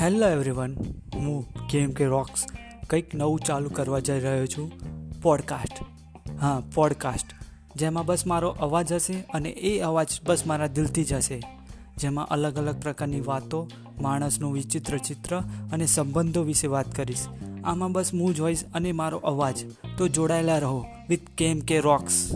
Hello everyone, હું કેમ કે રોક્સ કંઈક નવું ચાલુ કરવા જઈ રહ્યો છું, પોડકાસ્ટ. હા, પોડકાસ્ટ, જેમાં બસ મારો અવાજ હશે અને એ અવાજ બસ મારા દિલથી જ હશે. જેમાં અલગ અલગ પ્રકારની વાતો, માણસનું વિચિત્ર ચિત્ર અને સંબંધો વિશે વાત કરીશ. આમાં બસ હું જ હોઈશ અને મારો અવાજ. તો જોડાયેલા રહો વિથ કેમ કે રોક્સ.